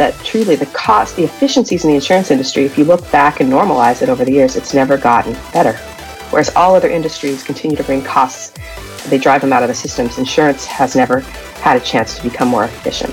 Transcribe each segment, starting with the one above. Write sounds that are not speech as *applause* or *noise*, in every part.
that truly the cost, the efficiencies in the insurance industry, if you look back and normalize it over the years, it's never gotten better. Whereas all other industries continue to bring costs, they drive them out of the systems. Insurance has never had a chance to become more efficient.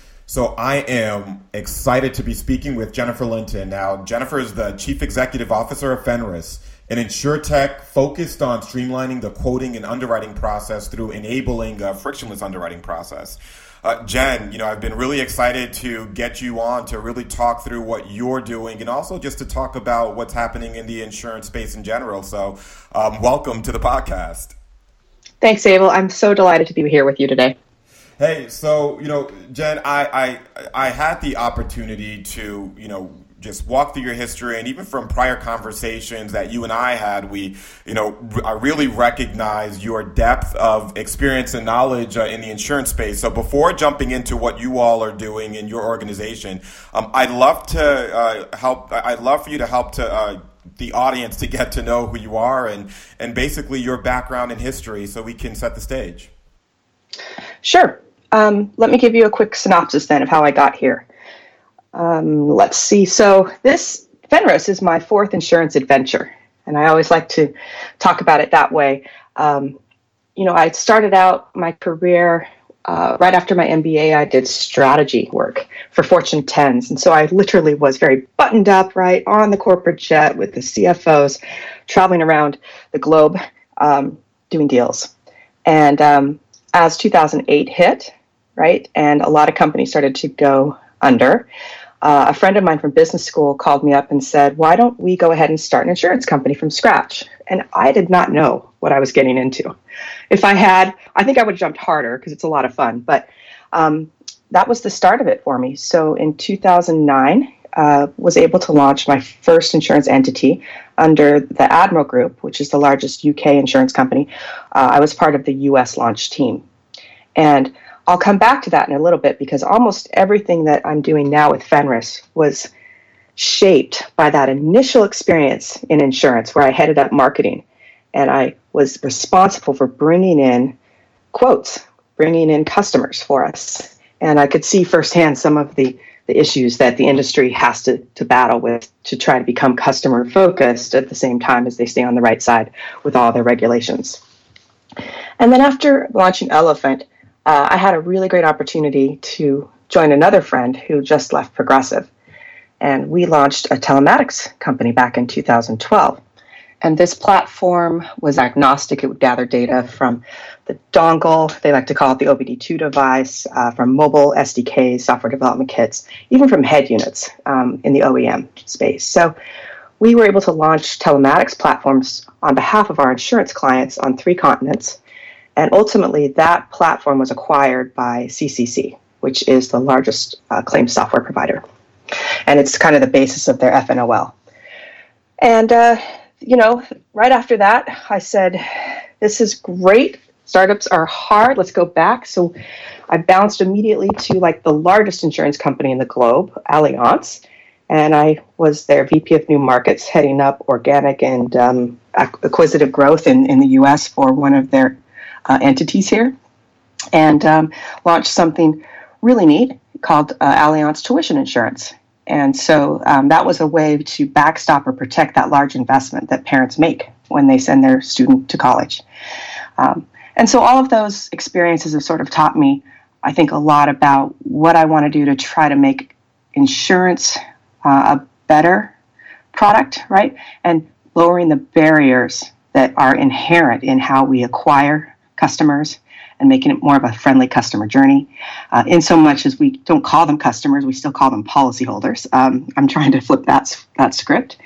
So I am excited to be speaking with Jennifer Linton. Now, Jennifer is the Chief Executive Officer of Fenris, an insurtech focused on streamlining the quoting and underwriting process through enabling a frictionless underwriting process. Uh, Jen, you know, I've been really excited to get you on to really talk through what you're doing and also just to talk about what's happening in the insurance space in general. So, um, welcome to the podcast. Thanks, Abel. I'm so delighted to be here with you today. Hey, so you know, Jen, I, I I had the opportunity to you know just walk through your history and even from prior conversations that you and I had, we, you know, I really recognize your depth of experience and knowledge uh, in the insurance space. So before jumping into what you all are doing in your organization, um, I'd love to uh, help. I'd love for you to help to. Uh, the audience to get to know who you are and, and basically your background and history so we can set the stage. Sure. Um, let me give you a quick synopsis then of how I got here. Um, let's see. So this Fenris is my fourth insurance adventure, and I always like to talk about it that way. Um, you know, I started out my career uh, right after my MBA. I did strategy work for Fortune 10s, and so I literally was very buttoned up, right, on the corporate jet with the CFOs, traveling around the globe um, doing deals. And um, as 2008 hit, right? And a lot of companies started to go under. Uh, a friend of mine from business school called me up and said, Why don't we go ahead and start an insurance company from scratch? And I did not know what I was getting into. If I had, I think I would have jumped harder because it's a lot of fun. But um, that was the start of it for me. So in 2009, uh, was able to launch my first insurance entity under the Admiral Group, which is the largest UK insurance company. Uh, I was part of the US launch team. And I'll come back to that in a little bit because almost everything that I'm doing now with Fenris was shaped by that initial experience in insurance where I headed up marketing and I was responsible for bringing in quotes, bringing in customers for us. And I could see firsthand some of the, the issues that the industry has to, to battle with to try to become customer focused at the same time as they stay on the right side with all their regulations. And then after launching Elephant, uh, I had a really great opportunity to join another friend who just left Progressive. And we launched a telematics company back in 2012. And this platform was agnostic. It would gather data from the dongle, they like to call it the OBD2 device, uh, from mobile SDKs, software development kits, even from head units um, in the OEM space. So we were able to launch telematics platforms on behalf of our insurance clients on three continents and ultimately, that platform was acquired by CCC, which is the largest uh, claims software provider. And it's kind of the basis of their FNOL. And, uh, you know, right after that, I said, this is great. Startups are hard. Let's go back. So I bounced immediately to like the largest insurance company in the globe, Allianz. And I was their VP of New Markets, heading up organic and um, acquisitive growth in, in the US for one of their uh, entities here and um, launched something really neat called uh, Allianz Tuition Insurance. And so um, that was a way to backstop or protect that large investment that parents make when they send their student to college. Um, and so all of those experiences have sort of taught me, I think, a lot about what I want to do to try to make insurance uh, a better product, right? And lowering the barriers that are inherent in how we acquire customers and making it more of a friendly customer journey. Uh, in so much as we don't call them customers, we still call them policyholders. Um, I'm trying to flip that that script,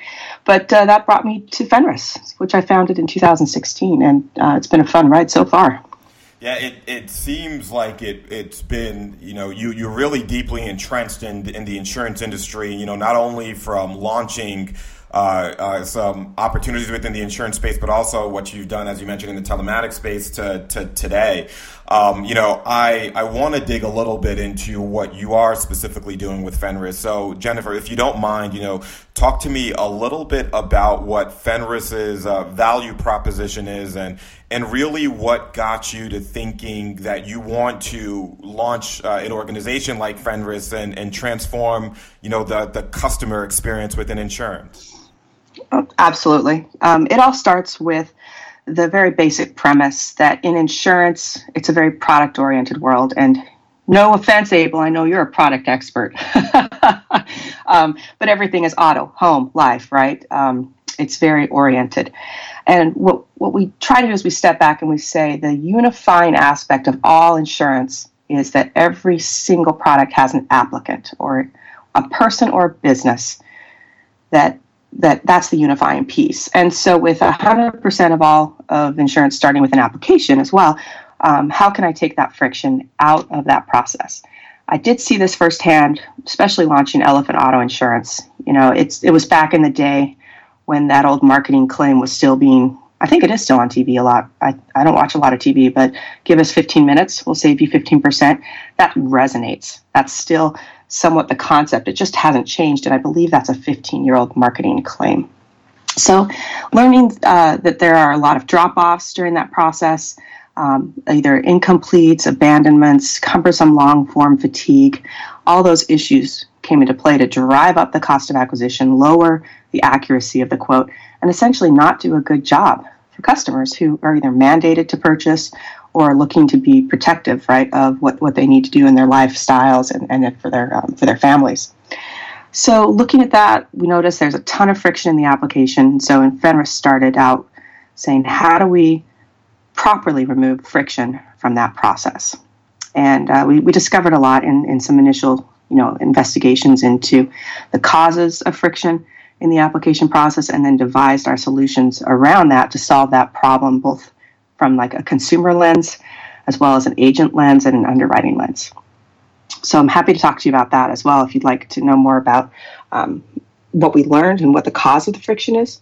but uh, that brought me to Fenris, which I founded in 2016, and uh, it's been a fun ride so far. Yeah, it, it seems like it it's been you know you you're really deeply entrenched in in the insurance industry. You know, not only from launching uh, uh, some opportunities within the insurance space, but also what you've done, as you mentioned, in the telematics space to, to today. Um, you know, I, I want to dig a little bit into what you are specifically doing with Fenris. So, Jennifer, if you don't mind, you know, talk to me a little bit about what Fenris's uh, value proposition is and, and really what got you to thinking that you want to launch uh, an organization like Fenris and, and transform, you know, the, the customer experience within insurance. Absolutely. Um, it all starts with the very basic premise that in insurance, it's a very product oriented world. And no offense, Abel, I know you're a product expert. *laughs* um, but everything is auto, home, life, right? Um, it's very oriented. And what, what we try to do is we step back and we say the unifying aspect of all insurance is that every single product has an applicant or a person or a business that that that's the unifying piece. And so, with 100% of all of insurance starting with an application as well, um, how can I take that friction out of that process? I did see this firsthand, especially launching Elephant Auto Insurance. You know, it's it was back in the day when that old marketing claim was still being. I think it is still on TV a lot. I, I don't watch a lot of TV, but give us 15 minutes, we'll save you 15%. That resonates. That's still somewhat the concept. It just hasn't changed, and I believe that's a 15 year old marketing claim. So, learning uh, that there are a lot of drop offs during that process, um, either incompletes, abandonments, cumbersome long form fatigue, all those issues came into play to drive up the cost of acquisition, lower the accuracy of the quote, and essentially not do a good job for customers who are either mandated to purchase or looking to be protective, right, of what, what they need to do in their lifestyles and, and for their um, for their families. So looking at that, we notice there's a ton of friction in the application. So Fenris started out saying, how do we properly remove friction from that process? And uh, we, we discovered a lot in, in some initial you know investigations into the causes of friction in the application process and then devised our solutions around that to solve that problem both from like a consumer lens as well as an agent lens and an underwriting lens. So I'm happy to talk to you about that as well if you'd like to know more about um, what we learned and what the cause of the friction is.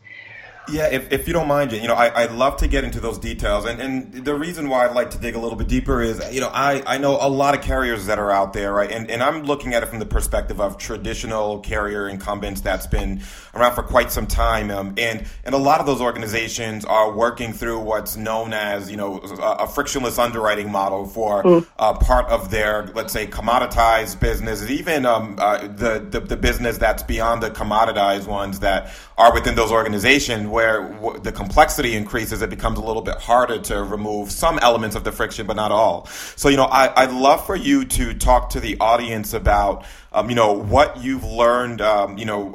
Yeah, if, if you don't mind, you know, I, I'd love to get into those details. And, and the reason why I'd like to dig a little bit deeper is, you know, I, I know a lot of carriers that are out there, right? And, and I'm looking at it from the perspective of traditional carrier incumbents that's been around for quite some time. Um, and, and a lot of those organizations are working through what's known as, you know, a, a frictionless underwriting model for mm. uh, part of their, let's say, commoditized business, even um, uh, the, the, the business that's beyond the commoditized ones that are within those organizations where w- the complexity increases, it becomes a little bit harder to remove some elements of the friction, but not all. So, you know, I, would love for you to talk to the audience about, um, you know, what you've learned, um, you know,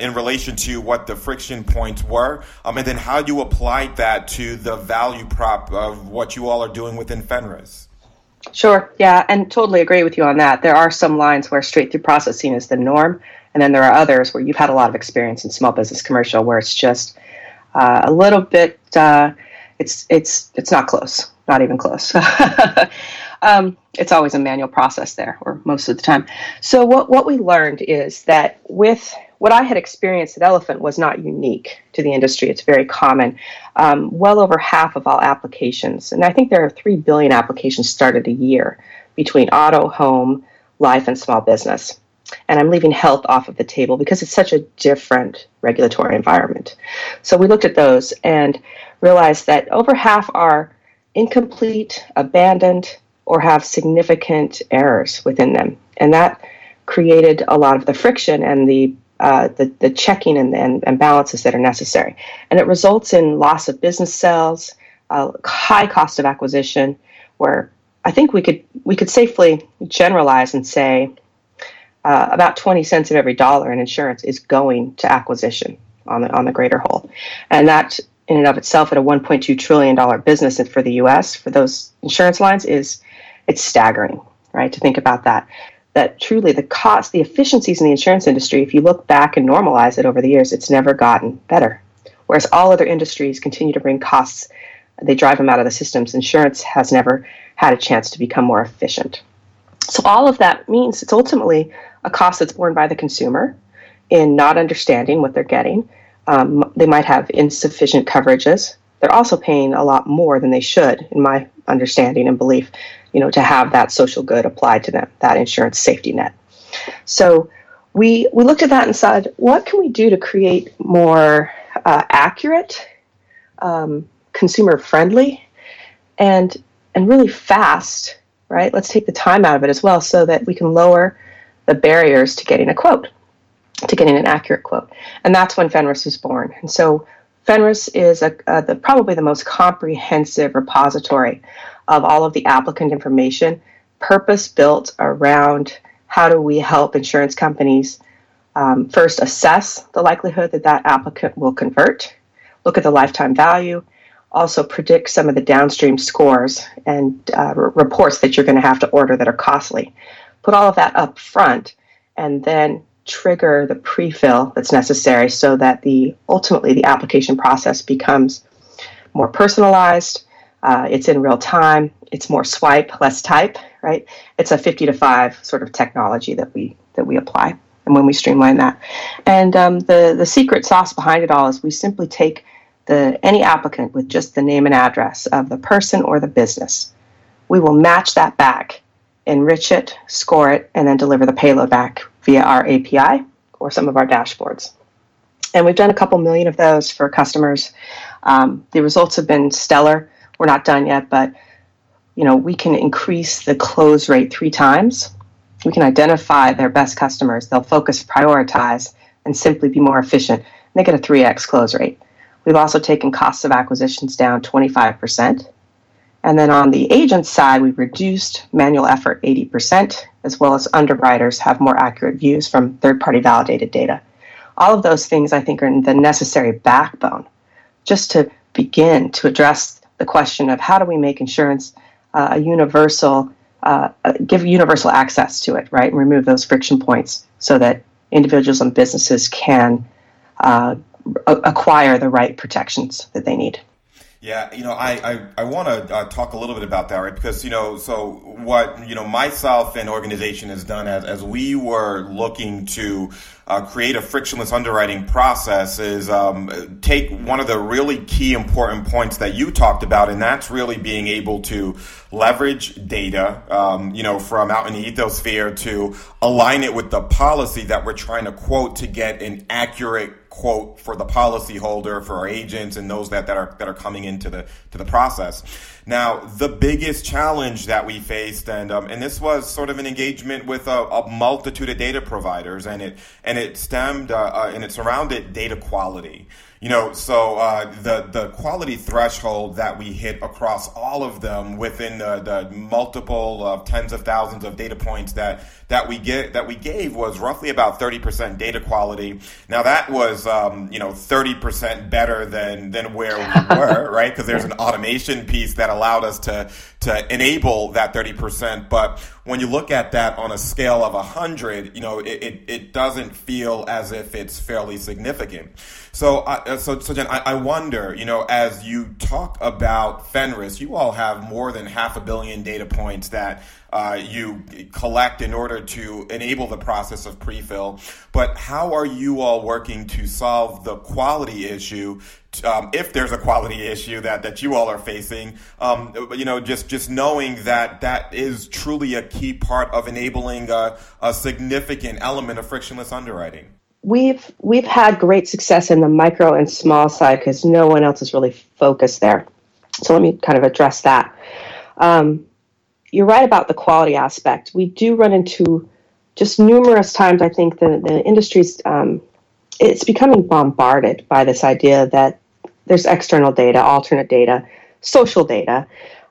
in relation to what the friction points were, um, and then how you applied that to the value prop of what you all are doing within Fenris. Sure. Yeah, and totally agree with you on that. There are some lines where straight through processing is the norm, and then there are others where you've had a lot of experience in small business commercial where it's just uh, a little bit. Uh, it's it's it's not close, not even close. *laughs* um, it's always a manual process there, or most of the time. So what what we learned is that with what I had experienced at Elephant was not unique to the industry. It's very common. Um, well over half of all applications, and I think there are three billion applications started a year between auto, home, life, and small business and I'm leaving health off of the table because it's such a different regulatory environment. So we looked at those and realized that over half are incomplete, abandoned, or have significant errors within them. And that created a lot of the friction and the uh, the, the checking and, and, and, balances that are necessary. And it results in loss of business cells, uh, high cost of acquisition, where I think we could we could safely generalize and say uh, about 20 cents of every dollar in insurance is going to acquisition on the on the greater whole, and that in and of itself at a 1.2 trillion dollar business for the U.S. for those insurance lines is it's staggering, right? To think about that. That truly the cost, the efficiencies in the insurance industry, if you look back and normalize it over the years, it's never gotten better. Whereas all other industries continue to bring costs They drive them out of the systems. Insurance has never had a chance to become more efficient. So, all of that means it's ultimately a cost that's borne by the consumer in not understanding what they're getting. Um, they might have insufficient coverages. They're also paying a lot more than they should, in my understanding and belief, you know, to have that social good applied to them, that insurance safety net. So we we looked at that and said, what can we do to create more uh, accurate, um, consumer friendly, and and really fast, right? Let's take the time out of it as well, so that we can lower the barriers to getting a quote, to getting an accurate quote, and that's when Fenris was born. And so Fenris is a, uh, the, probably the most comprehensive repository of all of the applicant information, purpose built around how do we help insurance companies um, first assess the likelihood that that applicant will convert, look at the lifetime value, also predict some of the downstream scores and uh, r- reports that you're going to have to order that are costly. Put all of that up front and then trigger the pre-fill that's necessary so that the ultimately the application process becomes more personalized uh, it's in real time it's more swipe less type right? It's a 50 to 5 sort of technology that we that we apply and when we streamline that. And um, the the secret sauce behind it all is we simply take the any applicant with just the name and address of the person or the business. We will match that back enrich it score it and then deliver the payload back via our API or some of our dashboards. And we've done a couple million of those for customers. Um, the results have been stellar. We're not done yet, but you know we can increase the close rate three times. We can identify their best customers. They'll focus, prioritize, and simply be more efficient. And they get a 3x close rate. We've also taken costs of acquisitions down 25%. And then on the agent side, we reduced manual effort 80%, as well as underwriters have more accurate views from third party validated data. All of those things, I think, are the necessary backbone just to begin to address the question of how do we make insurance uh, a universal, uh, uh give universal access to it, right? And remove those friction points so that individuals and businesses can uh, acquire the right protections that they need. Yeah, you know, I, I, I want to uh, talk a little bit about that, right? Because, you know, so what, you know, myself and organization has done as, as we were looking to uh, create a frictionless underwriting process is um, take one of the really key important points that you talked about, and that's really being able to leverage data, um, you know, from out in the ethosphere to align it with the policy that we're trying to quote to get an accurate quote for the policyholder, for our agents, and those that, that are that are coming into the to the process. Now, the biggest challenge that we faced, and um, and this was sort of an engagement with a, a multitude of data providers, and it and it stemmed uh, uh, and it surrounded data quality. You know, so uh, the the quality threshold that we hit across all of them within the, the multiple of tens of thousands of data points that that we get that we gave was roughly about 30% data quality. Now that was um, you know 30% better than than where we *laughs* were, right? Because there's an automation piece that allowed us to to enable that 30%. But when you look at that on a scale of 100, you know, it, it, it doesn't feel as if it's fairly significant. So, uh, so, so Jen, I, I wonder, you know, as you talk about Fenris, you all have more than half a billion data points that uh, you collect in order to enable the process of pre-fill. But how are you all working to solve the quality issue? Um, if there's a quality issue that, that you all are facing, um, you know, just just knowing that that is truly a key part of enabling a, a significant element of frictionless underwriting. We've we've had great success in the micro and small side because no one else is really focused there. So let me kind of address that. Um, you're right about the quality aspect. We do run into just numerous times. I think the the industry's um, it's becoming bombarded by this idea that there's external data, alternate data, social data,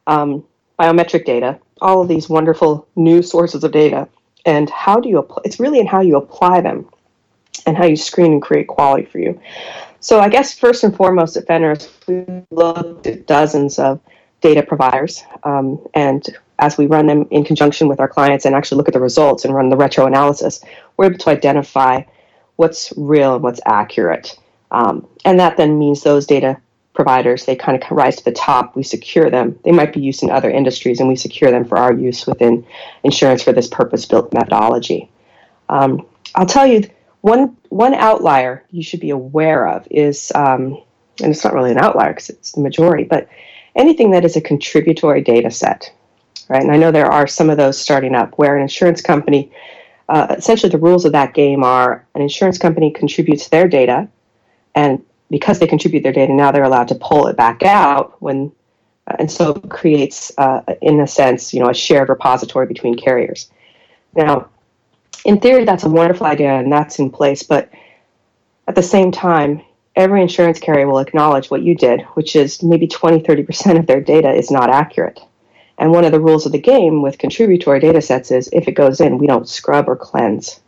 um, biometric data, all of these wonderful new sources of data. And how do you apply? It's really in how you apply them, and how you screen and create quality for you. So I guess first and foremost at Fenris, we looked at dozens of data providers, um, and as we run them in conjunction with our clients and actually look at the results and run the retro analysis, we're able to identify what's real and what's accurate. Um, and that then means those data providers. They kind of rise to the top. We secure them. They might be used in other industries, and we secure them for our use within insurance for this purpose-built methodology. Um, I'll tell you one one outlier you should be aware of is, um, and it's not really an outlier because it's the majority, but anything that is a contributory data set, right? And I know there are some of those starting up where an insurance company, uh, essentially the rules of that game are an insurance company contributes their data, and because they contribute their data, now they're allowed to pull it back out when, uh, and so it creates, uh, in a sense, you know, a shared repository between carriers. Now, in theory, that's a wonderful idea and that's in place, but at the same time, every insurance carrier will acknowledge what you did, which is maybe 20, 30% of their data is not accurate. And one of the rules of the game with contributory data sets is if it goes in, we don't scrub or cleanse.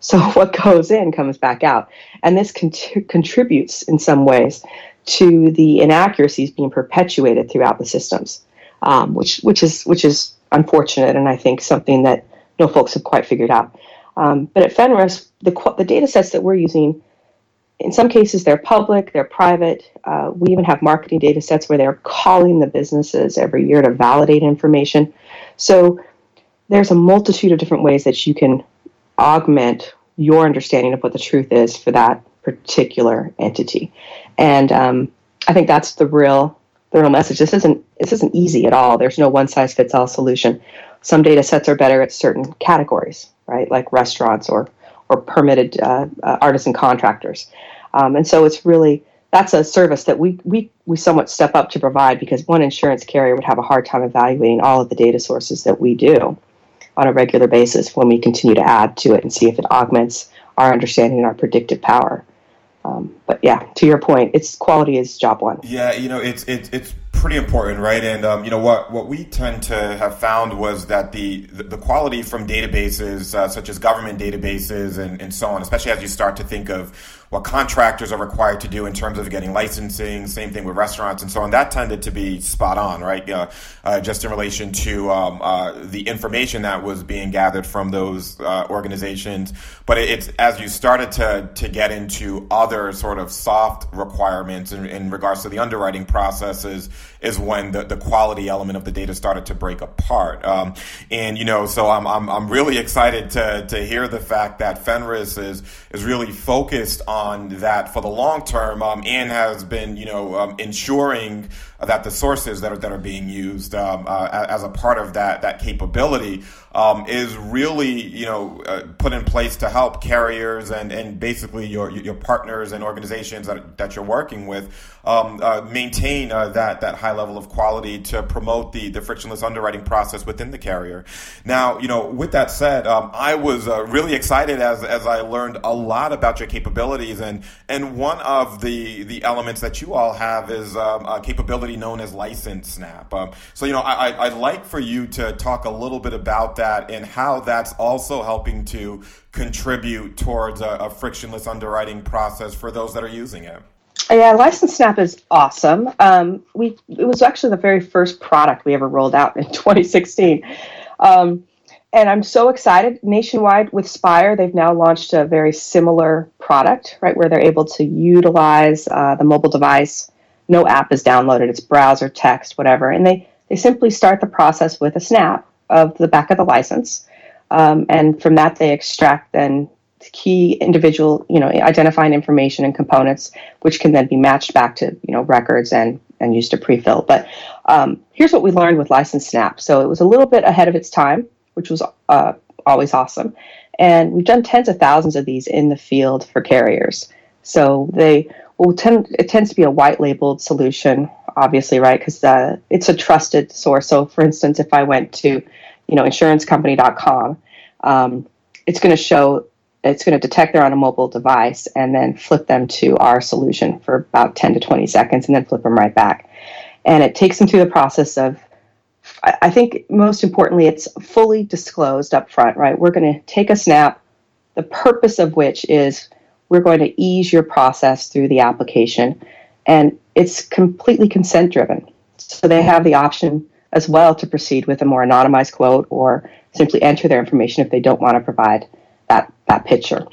So *laughs* what goes in comes back out. And this cont- contributes in some ways to the inaccuracies being perpetuated throughout the systems, um, which, which, is, which is unfortunate and I think something that no folks have quite figured out. Um, but at Fenris, the, the data sets that we're using in some cases they're public they're private uh, we even have marketing data sets where they're calling the businesses every year to validate information so there's a multitude of different ways that you can augment your understanding of what the truth is for that particular entity. And um, i think that's the real the real message. This isn't this isn't easy at all. There's no one size fits all solution. Some data sets are better at certain categories right? Like restaurants or or permitted uh, uh, artisan contractors. Um, and so it's really that's a service that we, we we somewhat step up to provide because one insurance carrier would have a hard time evaluating all of the data sources that we do on a regular basis when we continue to add to it and see if it augments our understanding and our predictive power. Um, but yeah, to your point, its quality is job one. Yeah, you know, it's it's it's pretty important, right? And um, you know what what we tend to have found was that the the quality from databases uh, such as government databases and, and so on, especially as you start to think of what contractors are required to do in terms of getting licensing, same thing with restaurants and so on, that tended to be spot on, right? Uh, uh, just in relation to um, uh, the information that was being gathered from those uh, organizations. But it's as you started to, to get into other sort of soft requirements in, in regards to the underwriting processes, is when the, the quality element of the data started to break apart. Um, and, you know, so I'm, I'm, I'm really excited to, to hear the fact that Fenris is, is really focused on that for the long term um, and has been, you know, um, ensuring that the sources that are, that are being used um, uh, as a part of that, that capability um, is really, you know, uh, put in place to help carriers and, and basically your, your partners and organizations that, that you're working with um, uh, maintain uh, that, that high level of quality to promote the, the frictionless underwriting process within the carrier. Now, you know, with that said, um, I was uh, really excited as, as I learned a lot about your capabilities and, and one of the, the elements that you all have is um, capability known as License Snap. Um, so, you know, I, I'd like for you to talk a little bit about that and how that's also helping to contribute towards a, a frictionless underwriting process for those that are using it. Yeah, License Snap is awesome. Um, we it was actually the very first product we ever rolled out in *laughs* 2016. Um, and I'm so excited. Nationwide with Spire, they've now launched a very similar product, right, where they're able to utilize uh, the mobile device. No app is downloaded; it's browser, text, whatever, and they they simply start the process with a snap of the back of the license, um, and from that they extract then key individual, you know, identifying information and components, which can then be matched back to, you know, records and and used to pre-fill. But um, here's what we learned with License Snap. So it was a little bit ahead of its time, which was uh, always awesome. And we've done tens of thousands of these in the field for carriers. So they will tend it tends to be a white labeled solution, obviously, right? Because uh, it's a trusted source. So, for instance, if I went to, you know, insurancecompany.com, um, it's going to show it's going to detect they're on a mobile device and then flip them to our solution for about 10 to 20 seconds and then flip them right back. And it takes them through the process of, I think most importantly, it's fully disclosed up front, right? We're going to take a snap, the purpose of which is we're going to ease your process through the application. And it's completely consent driven. So they have the option as well to proceed with a more anonymized quote or simply enter their information if they don't want to provide that that picture.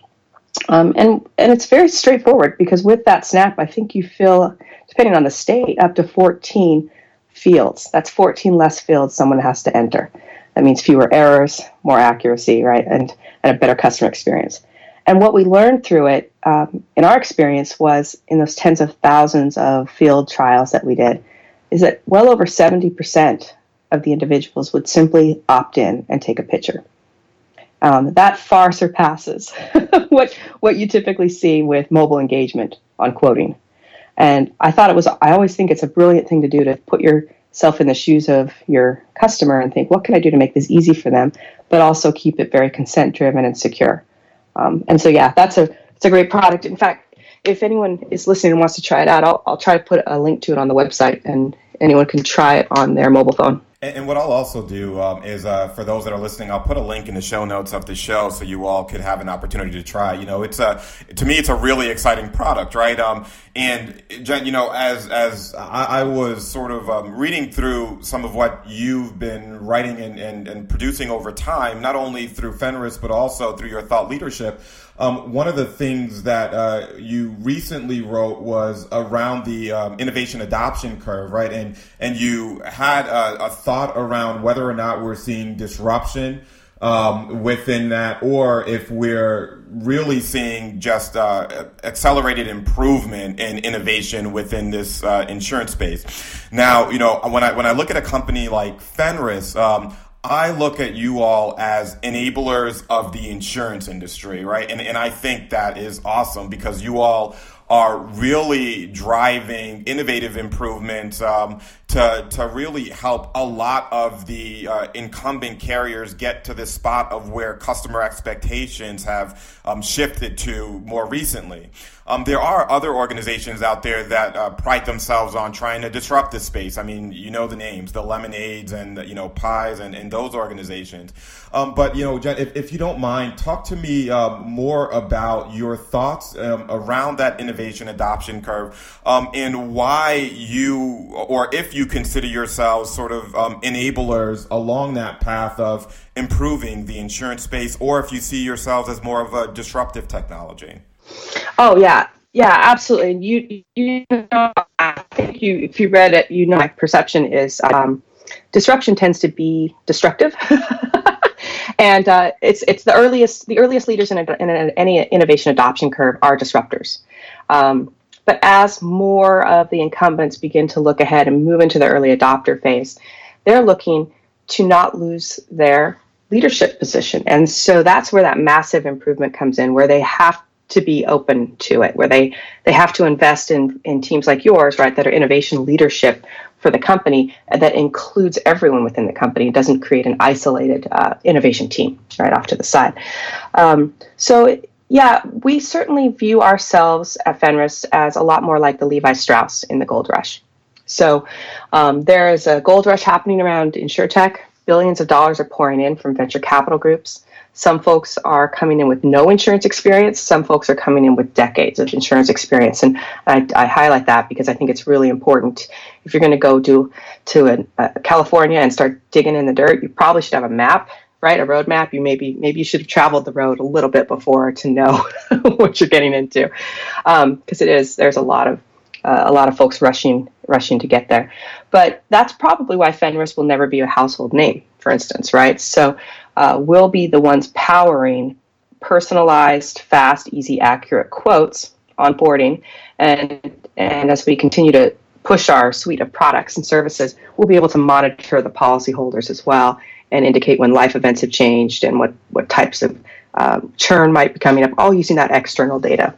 Um, and, and it's very straightforward because with that snap, I think you fill, depending on the state, up to 14 fields. That's 14 less fields someone has to enter. That means fewer errors, more accuracy, right, and, and a better customer experience. And what we learned through it, um, in our experience, was in those tens of thousands of field trials that we did, is that well over 70% of the individuals would simply opt in and take a picture. Um, that far surpasses *laughs* what what you typically see with mobile engagement on quoting. And I thought it was. I always think it's a brilliant thing to do to put yourself in the shoes of your customer and think, what can I do to make this easy for them, but also keep it very consent driven and secure. Um, and so, yeah, that's a it's a great product. In fact, if anyone is listening and wants to try it out, I'll, I'll try to put a link to it on the website, and anyone can try it on their mobile phone. And, what I'll also do um, is, uh, for those that are listening, I'll put a link in the show notes of the show so you all could have an opportunity to try. You know, it's a to me, it's a really exciting product, right? Um, and Jen, you know, as as I, I was sort of um, reading through some of what you've been writing and, and, and producing over time, not only through Fenris but also through your thought leadership. Um, one of the things that uh, you recently wrote was around the um, innovation adoption curve, right? And and you had a, a, thought around whether or not we're seeing disruption um, within that, or if we're really seeing just uh, accelerated improvement in innovation within this uh, insurance space. Now, you know, when I when I look at a company like Fenris. Um, I look at you all as enablers of the insurance industry, right? And, and I think that is awesome because you all are really driving innovative improvements um, to, to really help a lot of the uh, incumbent carriers get to this spot of where customer expectations have um, shifted to more recently. Um, there are other organizations out there that uh, pride themselves on trying to disrupt this space. I mean, you know the names, the Lemonades and you know Pies and, and those organizations. Um, but you know, Jen, if, if you don't mind, talk to me um, more about your thoughts um, around that innovation adoption curve um, and why you, or if you consider yourselves sort of um, enablers along that path of improving the insurance space, or if you see yourselves as more of a disruptive technology. Oh yeah, yeah, absolutely. You you know, I think you if you read it, you know my perception is um, disruption tends to be destructive. *laughs* and uh, it's it's the earliest the earliest leaders in, a, in a, any innovation adoption curve are disruptors. Um, but as more of the incumbents begin to look ahead and move into the early adopter phase, they're looking to not lose their leadership position. And so that's where that massive improvement comes in, where they have to be open to it, where they they have to invest in in teams like yours, right, that are innovation leadership for the company that includes everyone within the company. Doesn't create an isolated uh, innovation team right off to the side. Um, so. Yeah, we certainly view ourselves at Fenris as a lot more like the Levi Strauss in the gold rush. So um, there is a gold rush happening around InsureTech. Billions of dollars are pouring in from venture capital groups. Some folks are coming in with no insurance experience. Some folks are coming in with decades of insurance experience, and I, I highlight that because I think it's really important. If you're going to go do to a, a California and start digging in the dirt, you probably should have a map right a roadmap you maybe maybe you should have traveled the road a little bit before to know *laughs* what you're getting into. Because um, it is there's a lot of uh, a lot of folks rushing rushing to get there. But that's probably why fenris will never be a household name for instance right? So uh, will be the ones powering personalized, fast, easy, accurate quotes onboarding. And, and as we continue to push our suite of products and services, we'll be able to monitor the policyholders as well and indicate when life events have changed and what, what types of um, churn might be coming up, all using that external data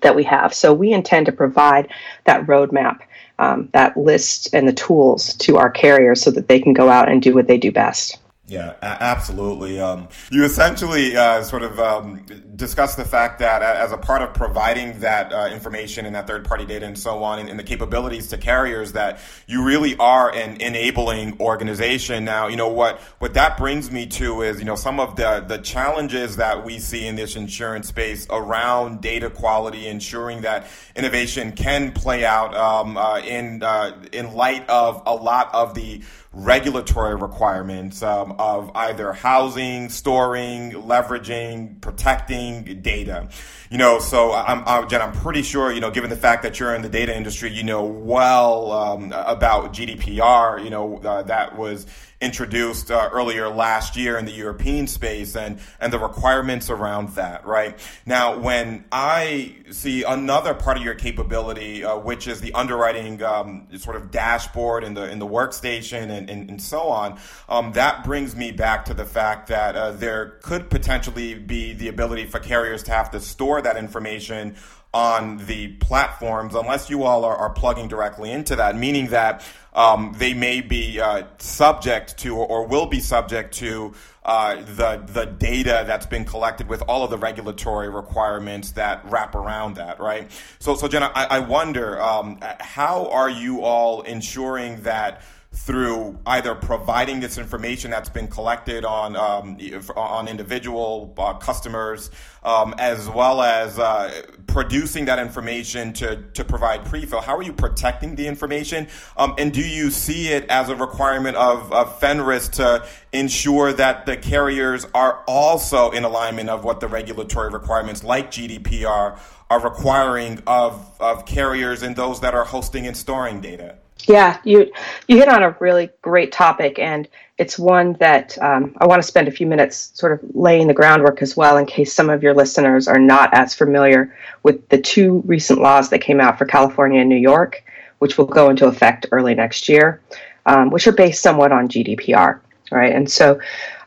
that we have. So we intend to provide that roadmap, um, that list, and the tools to our carriers so that they can go out and do what they do best. Yeah, absolutely. Um, you essentially uh, sort of um, discuss the fact that as a part of providing that uh, information and that third party data and so on and, and, the capabilities to carriers that you really are an enabling organization. Now, you know, what, what that brings me to is, you know, some of the, the challenges that we see in this insurance space around data quality, ensuring that innovation can play out um, uh, in, uh, in light of a lot of the regulatory requirements um, of either housing, storing, leveraging, protecting data. You know, so I'm, I'm, Jen, I'm pretty sure, you know, given the fact that you're in the data industry, you know well um, about GDPR, you know, uh, that was introduced uh, earlier last year in the European space and, and the requirements around that, right? Now, when I see another part of your capability, uh, which is the underwriting um, sort of dashboard in the in the workstation and, and, and so on, um, that brings me back to the fact that uh, there could potentially be the ability for carriers to have to store that information on the platforms unless you all are, are plugging directly into that, meaning that um, they may be uh, subject to or, or, will be subject to uh, the the data that's been collected with all of the regulatory requirements that wrap around that, right? So, so Jenna, I, I wonder um, how are you all ensuring that through either providing this information that's been collected on um, on individual uh, customers, um, as well as uh, producing that information to to provide pre-fill. How are you protecting the information, um, and do you see it as a requirement of, of FENRIS to ensure that the carriers are also in alignment of what the regulatory requirements, like GDPR, are requiring of of carriers and those that are hosting and storing data? Yeah, you you hit on a really great topic, and it's one that um, I want to spend a few minutes sort of laying the groundwork as well, in case some of your listeners are not as familiar with the two recent laws that came out for California and New York, which will go into effect early next year, um, which are based somewhat on GDPR, right? And so,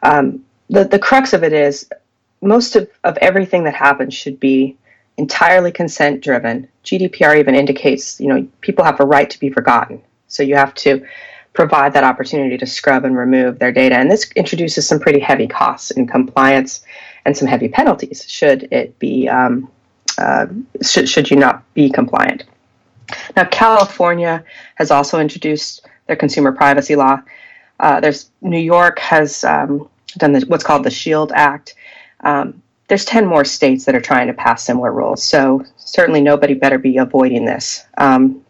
um, the the crux of it is most of, of everything that happens should be entirely consent driven. GDPR even indicates, you know, people have a right to be forgotten. So you have to provide that opportunity to scrub and remove their data. And this introduces some pretty heavy costs in compliance and some heavy penalties should it be um, uh, should, should you not be compliant. Now, California has also introduced their consumer privacy law. Uh, there's New York has um, done the, what's called the Shield Act. Um, there's 10 more states that are trying to pass similar rules. So certainly nobody better be avoiding this. Um,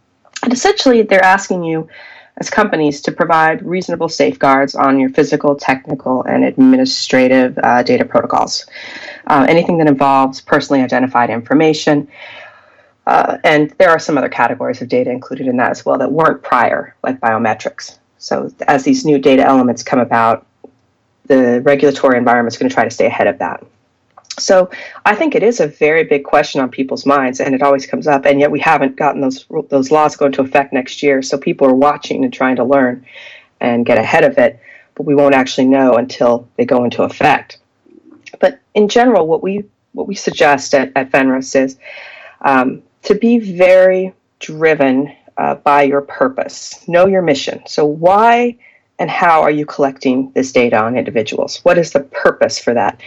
and essentially, they're asking you as companies to provide reasonable safeguards on your physical, technical, and administrative uh, data protocols. Uh, anything that involves personally identified information. Uh, and there are some other categories of data included in that as well that weren't prior, like biometrics. So, as these new data elements come about, the regulatory environment is going to try to stay ahead of that. So I think it is a very big question on people's minds, and it always comes up. And yet we haven't gotten those those laws go into effect next year. So people are watching and trying to learn and get ahead of it, but we won't actually know until they go into effect. But in general, what we what we suggest at, at Fenris is um, to be very driven uh, by your purpose. Know your mission. So why and how are you collecting this data on individuals? What is the purpose for that?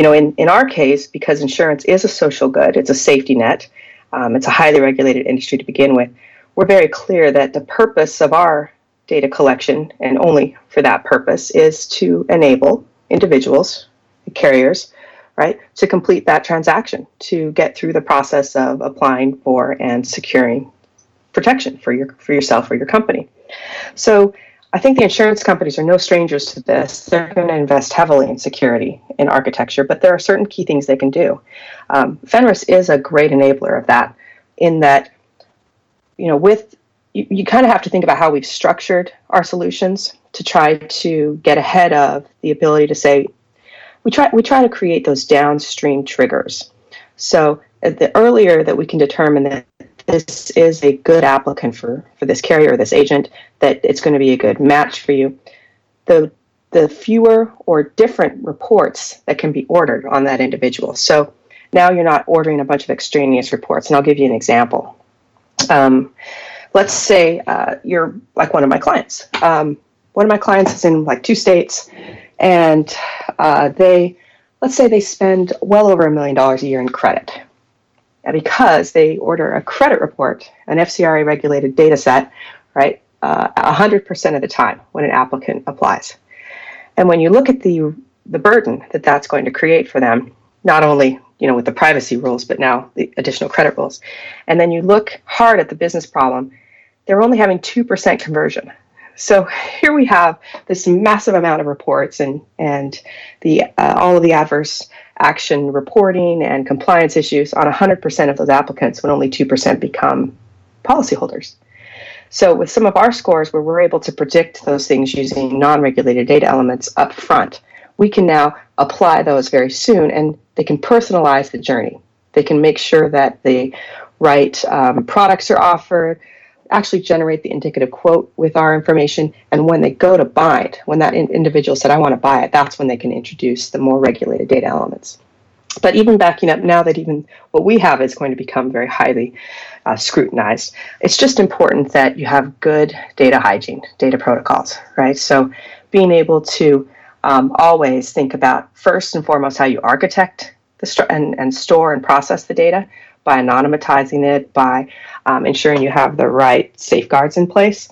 You know, in, in our case, because insurance is a social good, it's a safety net, um, it's a highly regulated industry to begin with, we're very clear that the purpose of our data collection, and only for that purpose, is to enable individuals, carriers, right, to complete that transaction, to get through the process of applying for and securing protection for your for yourself or your company. So I think the insurance companies are no strangers to this. They're going to invest heavily in security in architecture, but there are certain key things they can do. Um, Fenris is a great enabler of that, in that, you know, with you, you kind of have to think about how we've structured our solutions to try to get ahead of the ability to say we try we try to create those downstream triggers. So uh, the earlier that we can determine that this is a good applicant for, for this carrier or this agent, that it's going to be a good match for you, the, the fewer or different reports that can be ordered on that individual. So now you're not ordering a bunch of extraneous reports. And I'll give you an example. Um, let's say uh, you're like one of my clients. Um, one of my clients is in like two states, and uh, they, let's say they spend well over a million dollars a year in credit because they order a credit report, an FCRA regulated data set, right, uh, 100% of the time when an applicant applies. And when you look at the, the burden that that's going to create for them, not only you know with the privacy rules, but now the additional credit rules, and then you look hard at the business problem, they're only having 2% conversion. So here we have this massive amount of reports and and the uh, all of the adverse action reporting and compliance issues on 100% of those applicants when only 2% become policyholders. So with some of our scores where we're able to predict those things using non-regulated data elements up front, we can now apply those very soon and they can personalize the journey. They can make sure that the right um, products are offered, actually generate the indicative quote with our information. And when they go to it, when that in- individual said, I want to buy it, that's when they can introduce the more regulated data elements. But even backing up now that even what we have is going to become very highly uh, scrutinized, it's just important that you have good data hygiene, data protocols, right? So being able to um, always think about first and foremost how you architect the and, and store and process the data by anonymizing it, by um, ensuring you have the right safeguards in place.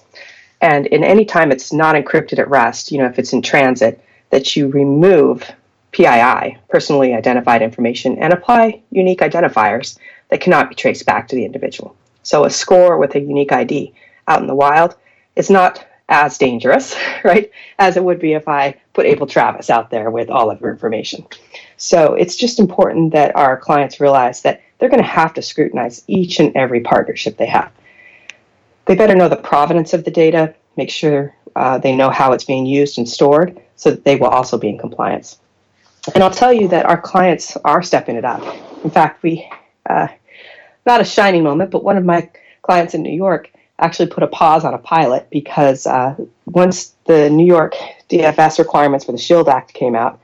And in any time it's not encrypted at rest, you know, if it's in transit, that you remove PII, personally identified information, and apply unique identifiers that cannot be traced back to the individual. So a score with a unique ID out in the wild is not as dangerous, *laughs* right, as it would be if I put Abel Travis out there with all of your information. So it's just important that our clients realize that they're going to have to scrutinize each and every partnership they have. They better know the provenance of the data, make sure uh, they know how it's being used and stored, so that they will also be in compliance. And I'll tell you that our clients are stepping it up. In fact, we, uh, not a shining moment, but one of my clients in New York actually put a pause on a pilot because uh, once the New York DFS requirements for the SHIELD Act came out,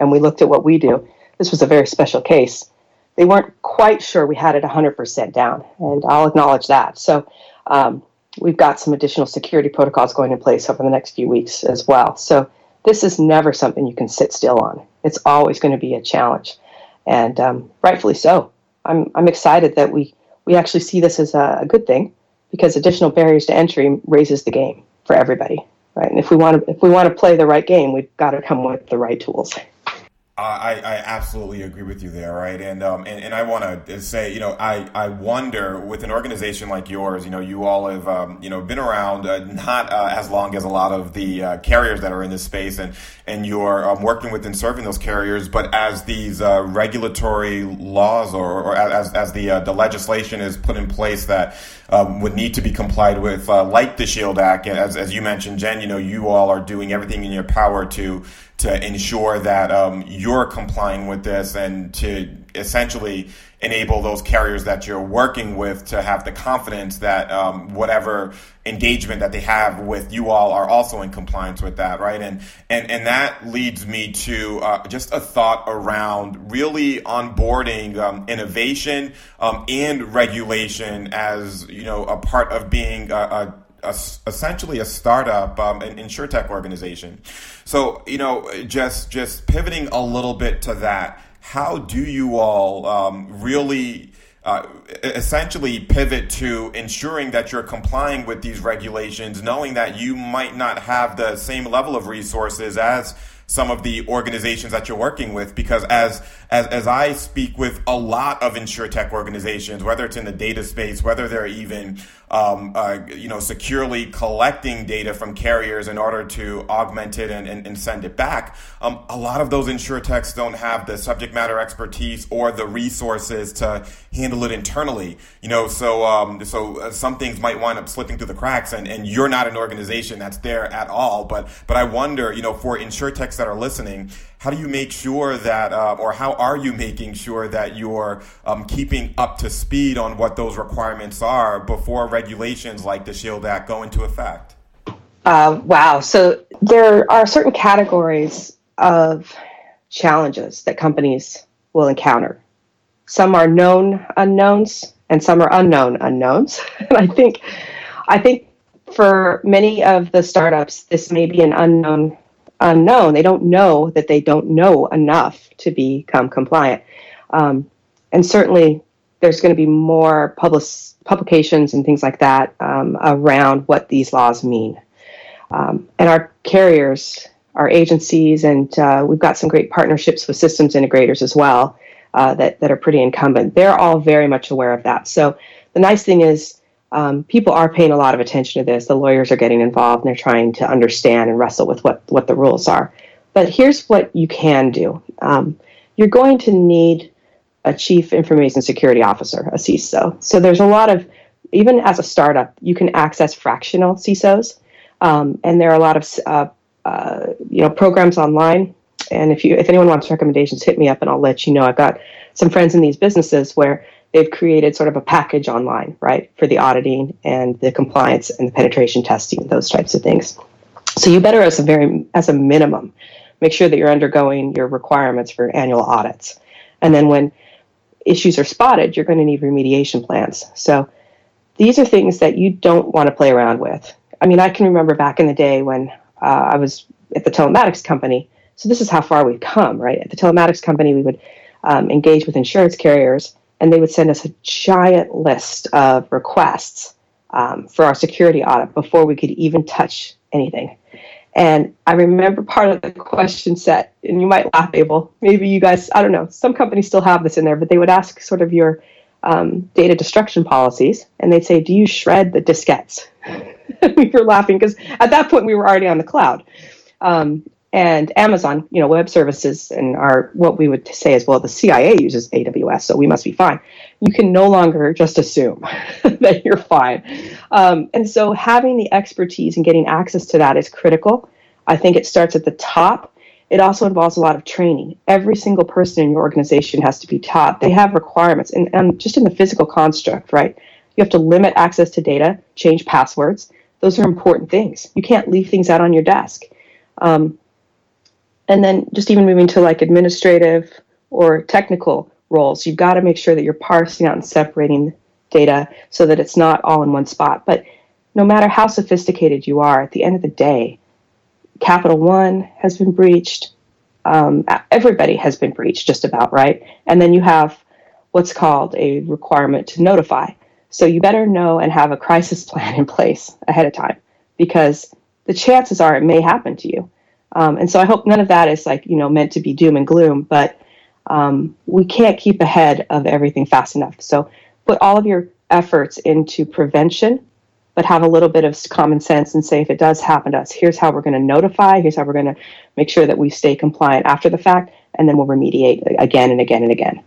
and we looked at what we do, this was a very special case they weren't quite sure we had it 100% down, and I'll acknowledge that. So um, we've got some additional security protocols going in place over the next few weeks as well. So this is never something you can sit still on. It's always going to be a challenge, and um, rightfully so. I'm I'm excited that we we actually see this as a, a good thing because additional barriers to entry raises the game for everybody, right? And if we want to if we want to play the right game, we've got to come with the right tools. I, I absolutely agree with you there, right? And um, and, and I want to say, you know, I, I wonder with an organization like yours, you know, you all have um, you know been around uh, not uh, as long as a lot of the uh, carriers that are in this space, and and you're um, working with and serving those carriers, but as these uh, regulatory laws or, or as as the uh, the legislation is put in place that um, would need to be complied with, uh, like the Shield Act, as as you mentioned, Jen, you know, you all are doing everything in your power to to ensure that um, you're complying with this and to essentially enable those carriers that you're working with to have the confidence that um, whatever engagement that they have with you all are also in compliance with that right? And and and that leads me to uh, just a thought around really onboarding um, innovation um, and regulation as you know a part of being a, a a, essentially a startup, um, an insurtech organization. So you know, just just pivoting a little bit to that, how do you all um, really? Uh, essentially pivot to ensuring that you're complying with these regulations, knowing that you might not have the same level of resources as some of the organizations that you're working with because as as, as I speak with a lot of insurtech organizations, whether it's in the data space, whether they're even um, uh, you know securely collecting data from carriers in order to augment it and, and, and send it back, um, a lot of those insurtechs don't have the subject matter expertise or the resources to handle it internally. You know, so um, so uh, some things might wind up slipping through the cracks, and, and you're not an organization that's there at all. But but I wonder, you know, for insurtechs that are listening, how do you make sure that, uh, or how are you making sure that you're um, keeping up to speed on what those requirements are before regulations like the Shield Act go into effect? Uh, wow. So there are certain categories of challenges that companies will encounter. Some are known unknowns, and some are unknown unknowns. *laughs* and I think, I think for many of the startups, this may be an unknown unknown. They don't know that they don't know enough to become compliant. Um, and certainly, there's going to be more public, publications and things like that um, around what these laws mean. Um, and our carriers, our agencies, and uh, we've got some great partnerships with systems integrators as well uh, that, that are pretty incumbent. They're all very much aware of that. So the nice thing is, um, people are paying a lot of attention to this. The lawyers are getting involved and they're trying to understand and wrestle with what, what the rules are. But here's what you can do um, you're going to need a chief information security officer, a CISO. So there's a lot of, even as a startup, you can access fractional CISOs. Um, and there are a lot of uh, uh, you know programs online. And if you if anyone wants recommendations, hit me up and I'll let you know. I've got some friends in these businesses where they've created sort of a package online, right, for the auditing and the compliance and the penetration testing, those types of things. So you better, as a very as a minimum, make sure that you're undergoing your requirements for annual audits. And then when issues are spotted, you're going to need remediation plans. So these are things that you don't want to play around with. I mean, I can remember back in the day when uh, I was at the telematics company. So this is how far we've come, right? At the telematics company, we would um, engage with insurance carriers and they would send us a giant list of requests um, for our security audit before we could even touch anything. And I remember part of the question set, and you might laugh, Abel. Maybe you guys, I don't know, some companies still have this in there, but they would ask sort of your um, data destruction policies, and they'd say, Do you shred the diskettes? *laughs* we were laughing because at that point we were already on the cloud. Um, and Amazon, you know, web services and our what we would say is well, the CIA uses AWS, so we must be fine. You can no longer just assume *laughs* that you're fine. Um, and so having the expertise and getting access to that is critical. I think it starts at the top. It also involves a lot of training. Every single person in your organization has to be taught. They have requirements, and, and just in the physical construct, right? You have to limit access to data, change passwords. Those are important things. You can't leave things out on your desk. Um, and then just even moving to like administrative or technical roles, you've got to make sure that you're parsing out and separating data so that it's not all in one spot. But no matter how sophisticated you are, at the end of the day, Capital One has been breached. Um, everybody has been breached, just about, right? And then you have what's called a requirement to notify. So you better know and have a crisis *laughs* plan in place ahead of time because the chances are it may happen to you. Um, and so I hope none of that is like, you know, meant to be doom and gloom, but um, we can't keep ahead of everything fast enough. So put all of your efforts into prevention, but have a little bit of common sense and say, if it does happen to us, here's how we're going to notify, here's how we're going to make sure that we stay compliant after the fact, and then we'll remediate again and again and again.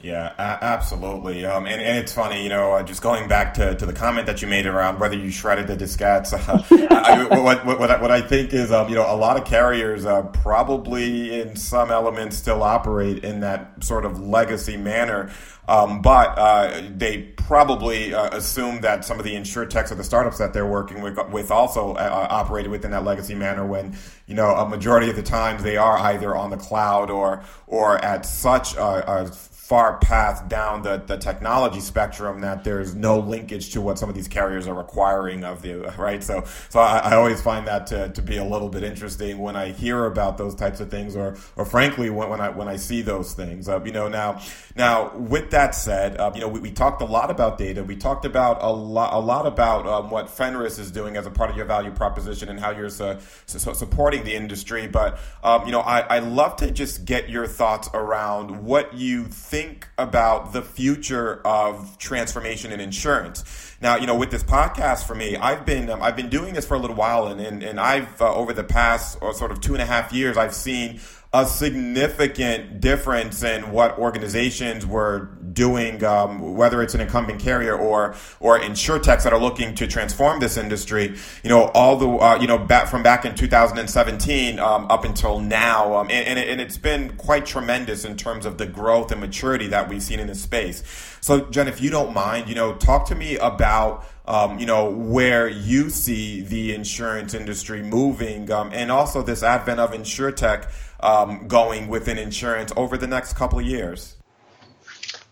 Yeah, a- absolutely. Um, and, and, it's funny, you know, uh, just going back to, to the comment that you made around whether you shredded the diskettes. *laughs* Uh, I, what, what, what, I, what, I, think is, um, you know, a lot of carriers uh, probably in some elements still operate in that sort of legacy manner. Um, but uh, they probably uh, assume that some of the insurtechs or the startups that they're working with, with also uh, operated within that legacy manner when, you know, a majority of the times they are either on the cloud or, or at such a, a far path down the, the technology spectrum that there's no linkage to what some of these carriers are requiring of you, *laughs* right? So, so I, I, always find that to, to be a little bit interesting when I hear about those types of things, or, or frankly, when, when I when I see those things. Uh, you know, now now with that said, uh, you know, we, we talked a lot about data. We talked about a lot a lot about um, what Fenris is doing as a part of your value proposition and how you're su- su- supporting the industry. But um, you know, I I love to just get your thoughts around what you think think about the future of transformation in insurance. Now, you know, with this podcast for me, I've been um, I've been doing this for a little while, and and, and I've uh, over the past or sort of two and a half years, I've seen a significant difference in what organizations were doing, um, whether it's an incumbent carrier or or insurtechs that are looking to transform this industry. You know, all the uh, you know back from back in 2017 um, up until now, um, and, and, it, and it's been quite tremendous in terms of the growth and maturity that we've seen in this space. So, Jen, if you don't mind, you know, talk to me about. Um, you know where you see the insurance industry moving, um, and also this advent of insurtech um, going within insurance over the next couple of years.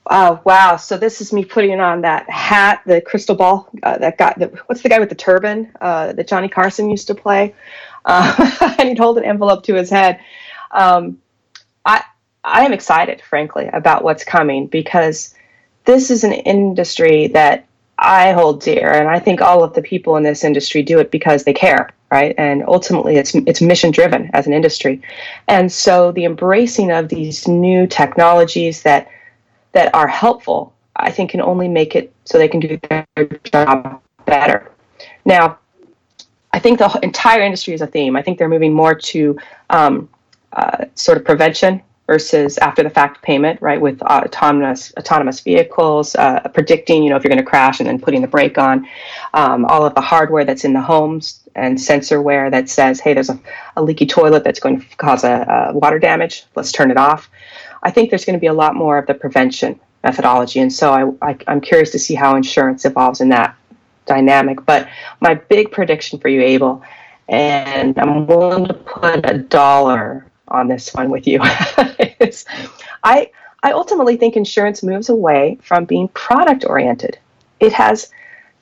Oh wow! So this is me putting on that hat, the crystal ball. Uh, that guy, the, what's the guy with the turban uh, that Johnny Carson used to play? Uh, *laughs* and he'd hold an envelope to his head. Um, I I am excited, frankly, about what's coming because this is an industry that I hold dear, and I think all of the people in this industry do it because they care, right? And ultimately, it's it's mission driven as an industry, and so the embracing of these new technologies that that are helpful I think can only make it so they can do their job better. Now, I think the entire industry is a theme. I think they're moving more to um, uh, sort of prevention versus after the fact payment, right? With autonomous autonomous vehicles, uh, predicting, you know, if you're going to crash and then putting the brake on, um, all of the hardware that's in the homes and sensorware that says, hey, there's a, a leaky toilet that's going to cause a, a, water damage. Let's turn it off. I think there's going to be a lot more of the prevention methodology, and so I, I, I'm curious to see how insurance evolves in that dynamic. But my big prediction for you, Abel, and I'm willing to put a dollar on this one with you. *laughs* I I ultimately think insurance moves away from being product oriented. It has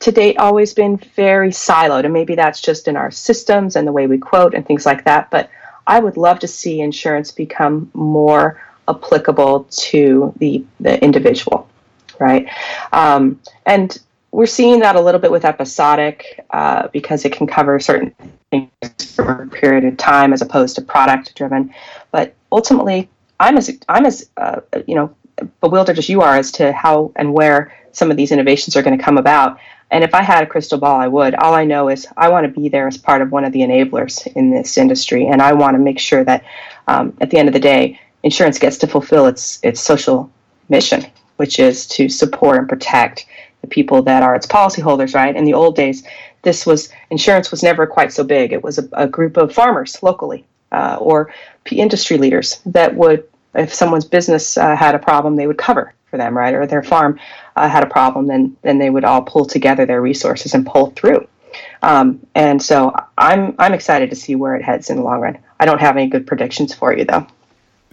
to date always been very siloed, and maybe that's just in our systems and the way we quote and things like that. But I would love to see insurance become more applicable to the the individual, right? Um, and we're seeing that a little bit with episodic uh, because it can cover certain things for a period of time as opposed to product driven. But ultimately, I'm as I'm as uh, you know bewildered as you are as to how and where some of these innovations are going to come about. And if I had a crystal ball, I would. All I know is I want to be there as part of one of the enablers in this industry, and I want to make sure that um, at the end of the day, insurance gets to fulfill its its social mission, which is to support and protect the people that are its policyholders, right? In the old days, this was insurance was never quite so big. It was a, a group of farmers locally uh, or industry leaders that would, if someone's business uh, had a problem, they would cover for them, right? Or their farm uh, had a problem, then then they would all pull together their resources and pull through. Um, and so I'm I'm excited to see where it heads in the long run. I don't have any good predictions for you though.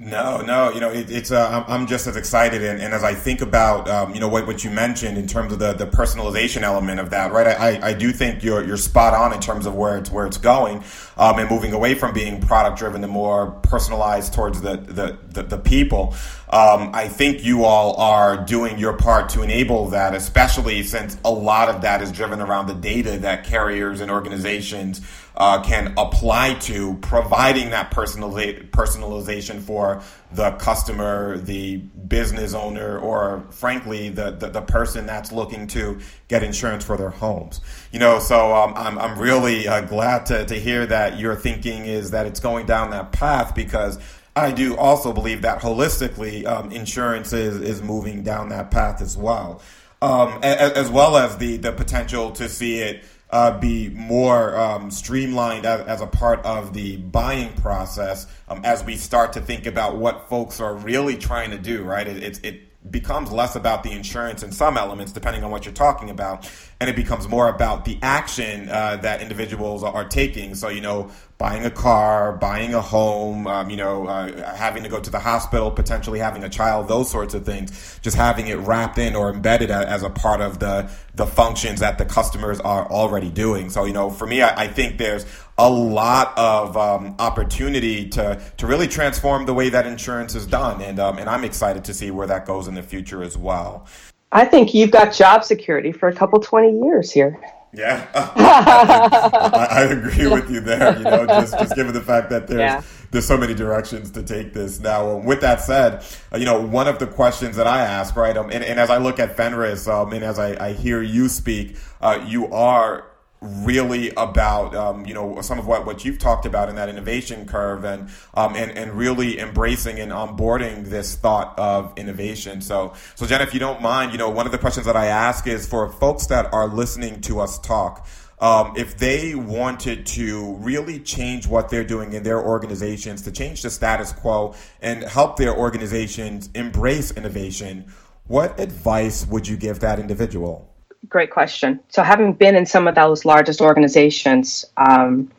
No, no, you know, it, it's, uh, I'm just as excited. And, and as I think about, um, you know, what, what you mentioned in terms of the, the personalization element of that, right? I, I do think you're, you're spot on in terms of where it's, where it's going, um, and moving away from being product driven to more personalized towards the, the, the, the people. Um, I think you all are doing your part to enable that, especially since a lot of that is driven around the data that carriers and organizations uh, can apply to providing that personaliza- personalization for the customer, the business owner, or frankly, the, the, the, person that's looking to get insurance for their homes. You know, so um, I'm, I'm really uh, glad to, to hear that your thinking is that it's going down that path because I do also believe that holistically, um, insurance is, is moving down that path as well. Um, as, as well as the, the potential to see it uh, be more um, streamlined as, as, a part of the buying process um, as we start to think about what folks are really trying to do, right? It, it, it becomes less about the insurance in some elements, depending on what you're talking about, and it becomes more about the action uh, that individuals are taking. So, you know, buying a car, buying a home, um, you know, uh, having to go to the hospital, potentially having a child, those sorts of things, just having it wrapped in or embedded as a part of the, the functions that the customers are already doing. So, you know, for me, I, I think there's a lot of um, opportunity to, to really transform the way that insurance is done. And, um, and I'm excited to see where that goes in the future as well. I think you've got job security for a couple 20 years here. Yeah, *laughs* I, I, agree with you there. You know, just just given the fact that there's yeah. there's so many directions to take this. Now, um, with that said, uh, you know, one of the questions that I ask, right, um, and, and as I look at Fenris, um, and as I, I hear you speak, uh, you are really about um, you know some of what, what you've talked about in that innovation curve and um, and and really embracing and onboarding this thought of innovation. So so Jen, if you don't mind, you know one of the questions that I ask is for folks that are listening to us talk. Um, if they wanted to really change what they're doing in their organizations, to change the status quo and help their organizations embrace innovation, what advice would you give that individual? Great question. So, having been in some of those largest organizations, um,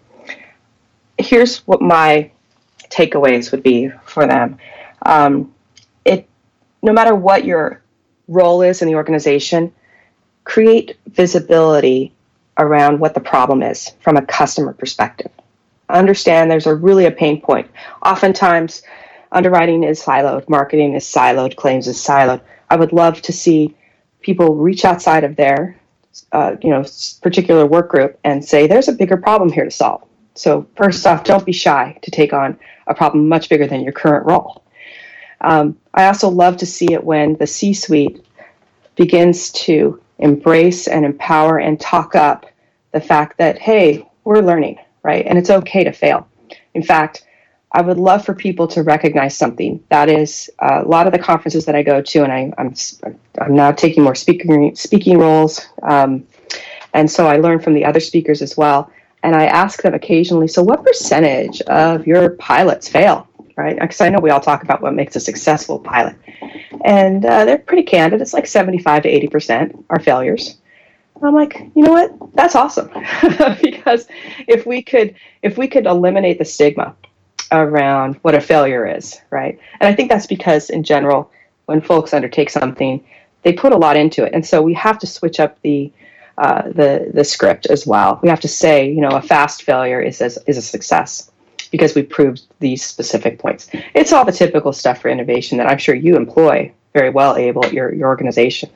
here's what my takeaways would be for them. Um, it, no matter what your role is in the organization, create visibility around what the problem is from a customer perspective. Understand there's a really a pain point. Oftentimes, underwriting is siloed, marketing is siloed, claims is siloed. I would love to see people reach outside of their uh, you know particular work group and say there's a bigger problem here to solve so first off don't be shy to take on a problem much bigger than your current role um, i also love to see it when the c suite begins to embrace and empower and talk up the fact that, hey, we're learning, right? And it's okay to fail. In fact, I would love for people to recognize something. That is, uh, a lot of the conferences that I go to, and I, am I'm, I'm now taking more speaking speaking roles, um, and so I learn from the other speakers as well. And I ask them occasionally, so what percentage of your pilots fail? Right? Because I know we all talk about what makes a successful pilot, and uh, they're pretty candid. It's like 75 to 80 percent are failures. I'm like, you know what? That's awesome, *laughs* because if we could if we could eliminate the stigma around what a failure is, right? And I think that's because, in general, when folks undertake something, they put a lot into it, and so we have to switch up the uh, the the script as well. We have to say, you know, a fast failure is a, is a success because we proved these specific points. It's all the typical stuff for innovation that I'm sure you employ very well, Abel, at your your organization.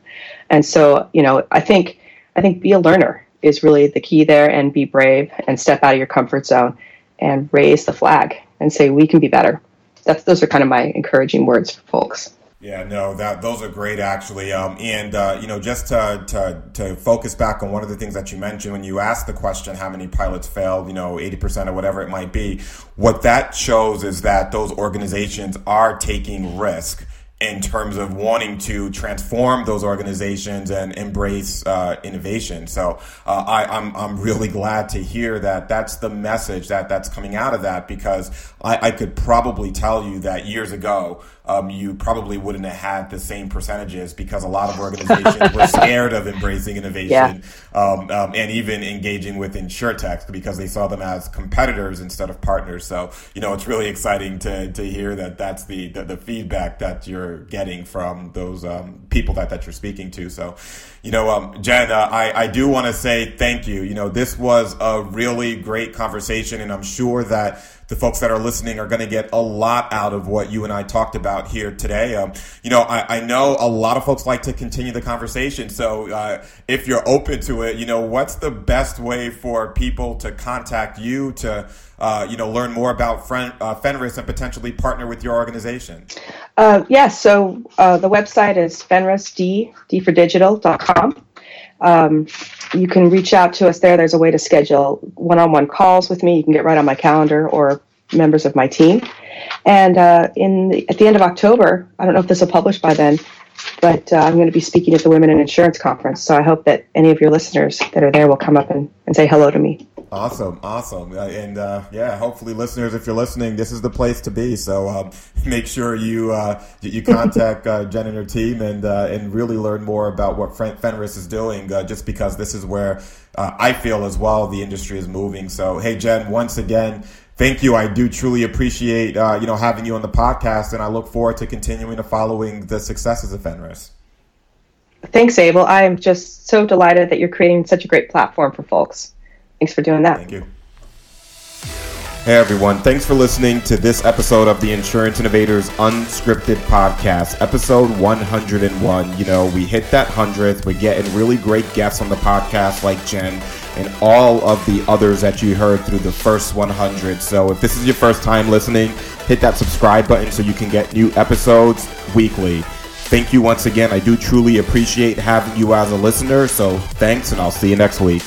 And so, you know, I think I think be a learner is really the key there, and be brave and step out of your comfort zone and raise the flag and say we can be better. That's those are kind of my encouraging words for folks. Yeah, no, that those are great actually. Um, and uh, you know, just to, to to focus back on one of the things that you mentioned when you asked the question, how many pilots failed? You know, eighty percent or whatever it might be. What that shows is that those organizations are taking risk in terms of wanting to transform those organizations and embrace uh, innovation. So uh, I, am I'm, I'm really glad to hear that that's the message that that's coming out of that because I, I could probably tell you that years ago um, you probably wouldn't have had the same percentages because a lot of organizations were scared of embracing innovation *laughs* yeah. um, um, and even engaging with insurtechs because they saw them as competitors instead of partners. So, you know, it's really exciting to, to hear that that's the, the, the feedback that you're getting from those um, people that, that you're speaking to. So, you know, um, Jen, uh, I, I do want to say thank you. You know, this was a really great conversation, and I'm sure that the folks that are listening are going to get a lot out of what you and I talked about here today. Um, you know, I, I, know a lot of folks like to continue the conversation. So uh, if you're open to it, you know, what's the best way for people to contact you to, uh, you know, learn more about Fen- uh, Fenris and potentially partner with your organization? Uh, yes. Yeah, so uh, the website is fenrisd, d for digital.com. Um, you can reach out to us there. There's a way to schedule one-on-one calls with me. You can get right on my calendar or members of my team. And uh, in the, at the end of October, I don't know if this will publish by then, but uh, I'm going to be speaking at the Women in Insurance Conference. So I hope that any of your listeners that are there will come up and, and say hello to me. Awesome, awesome, and uh, yeah, hopefully, listeners, if you're listening, this is the place to be. So um, *laughs* make sure you uh, you contact uh, Jen and her team and uh, and really learn more about what Fenris is doing. Uh, just because this is where I feel as well the industry is moving. So hey, Jen, once again, thank you. I do truly appreciate you know having you on the podcast, and I look forward to continuing to following the successes of Fenris. Thanks, Abel. I am just so delighted that you're creating such a great platform for folks. Thanks for doing that. Thank you. Hey everyone, thanks for listening to this episode of the Insurance Innovators Unscripted Podcast, episode 101. You know, we hit that 100th. We're getting really great guests on the podcast like Jen and all of the others that you heard through the first 100. So if this is your first time listening, hit that subscribe button so you can get new episodes weekly. Thank you once again. I do truly appreciate having you as a listener. So thanks, and I'll see you next week.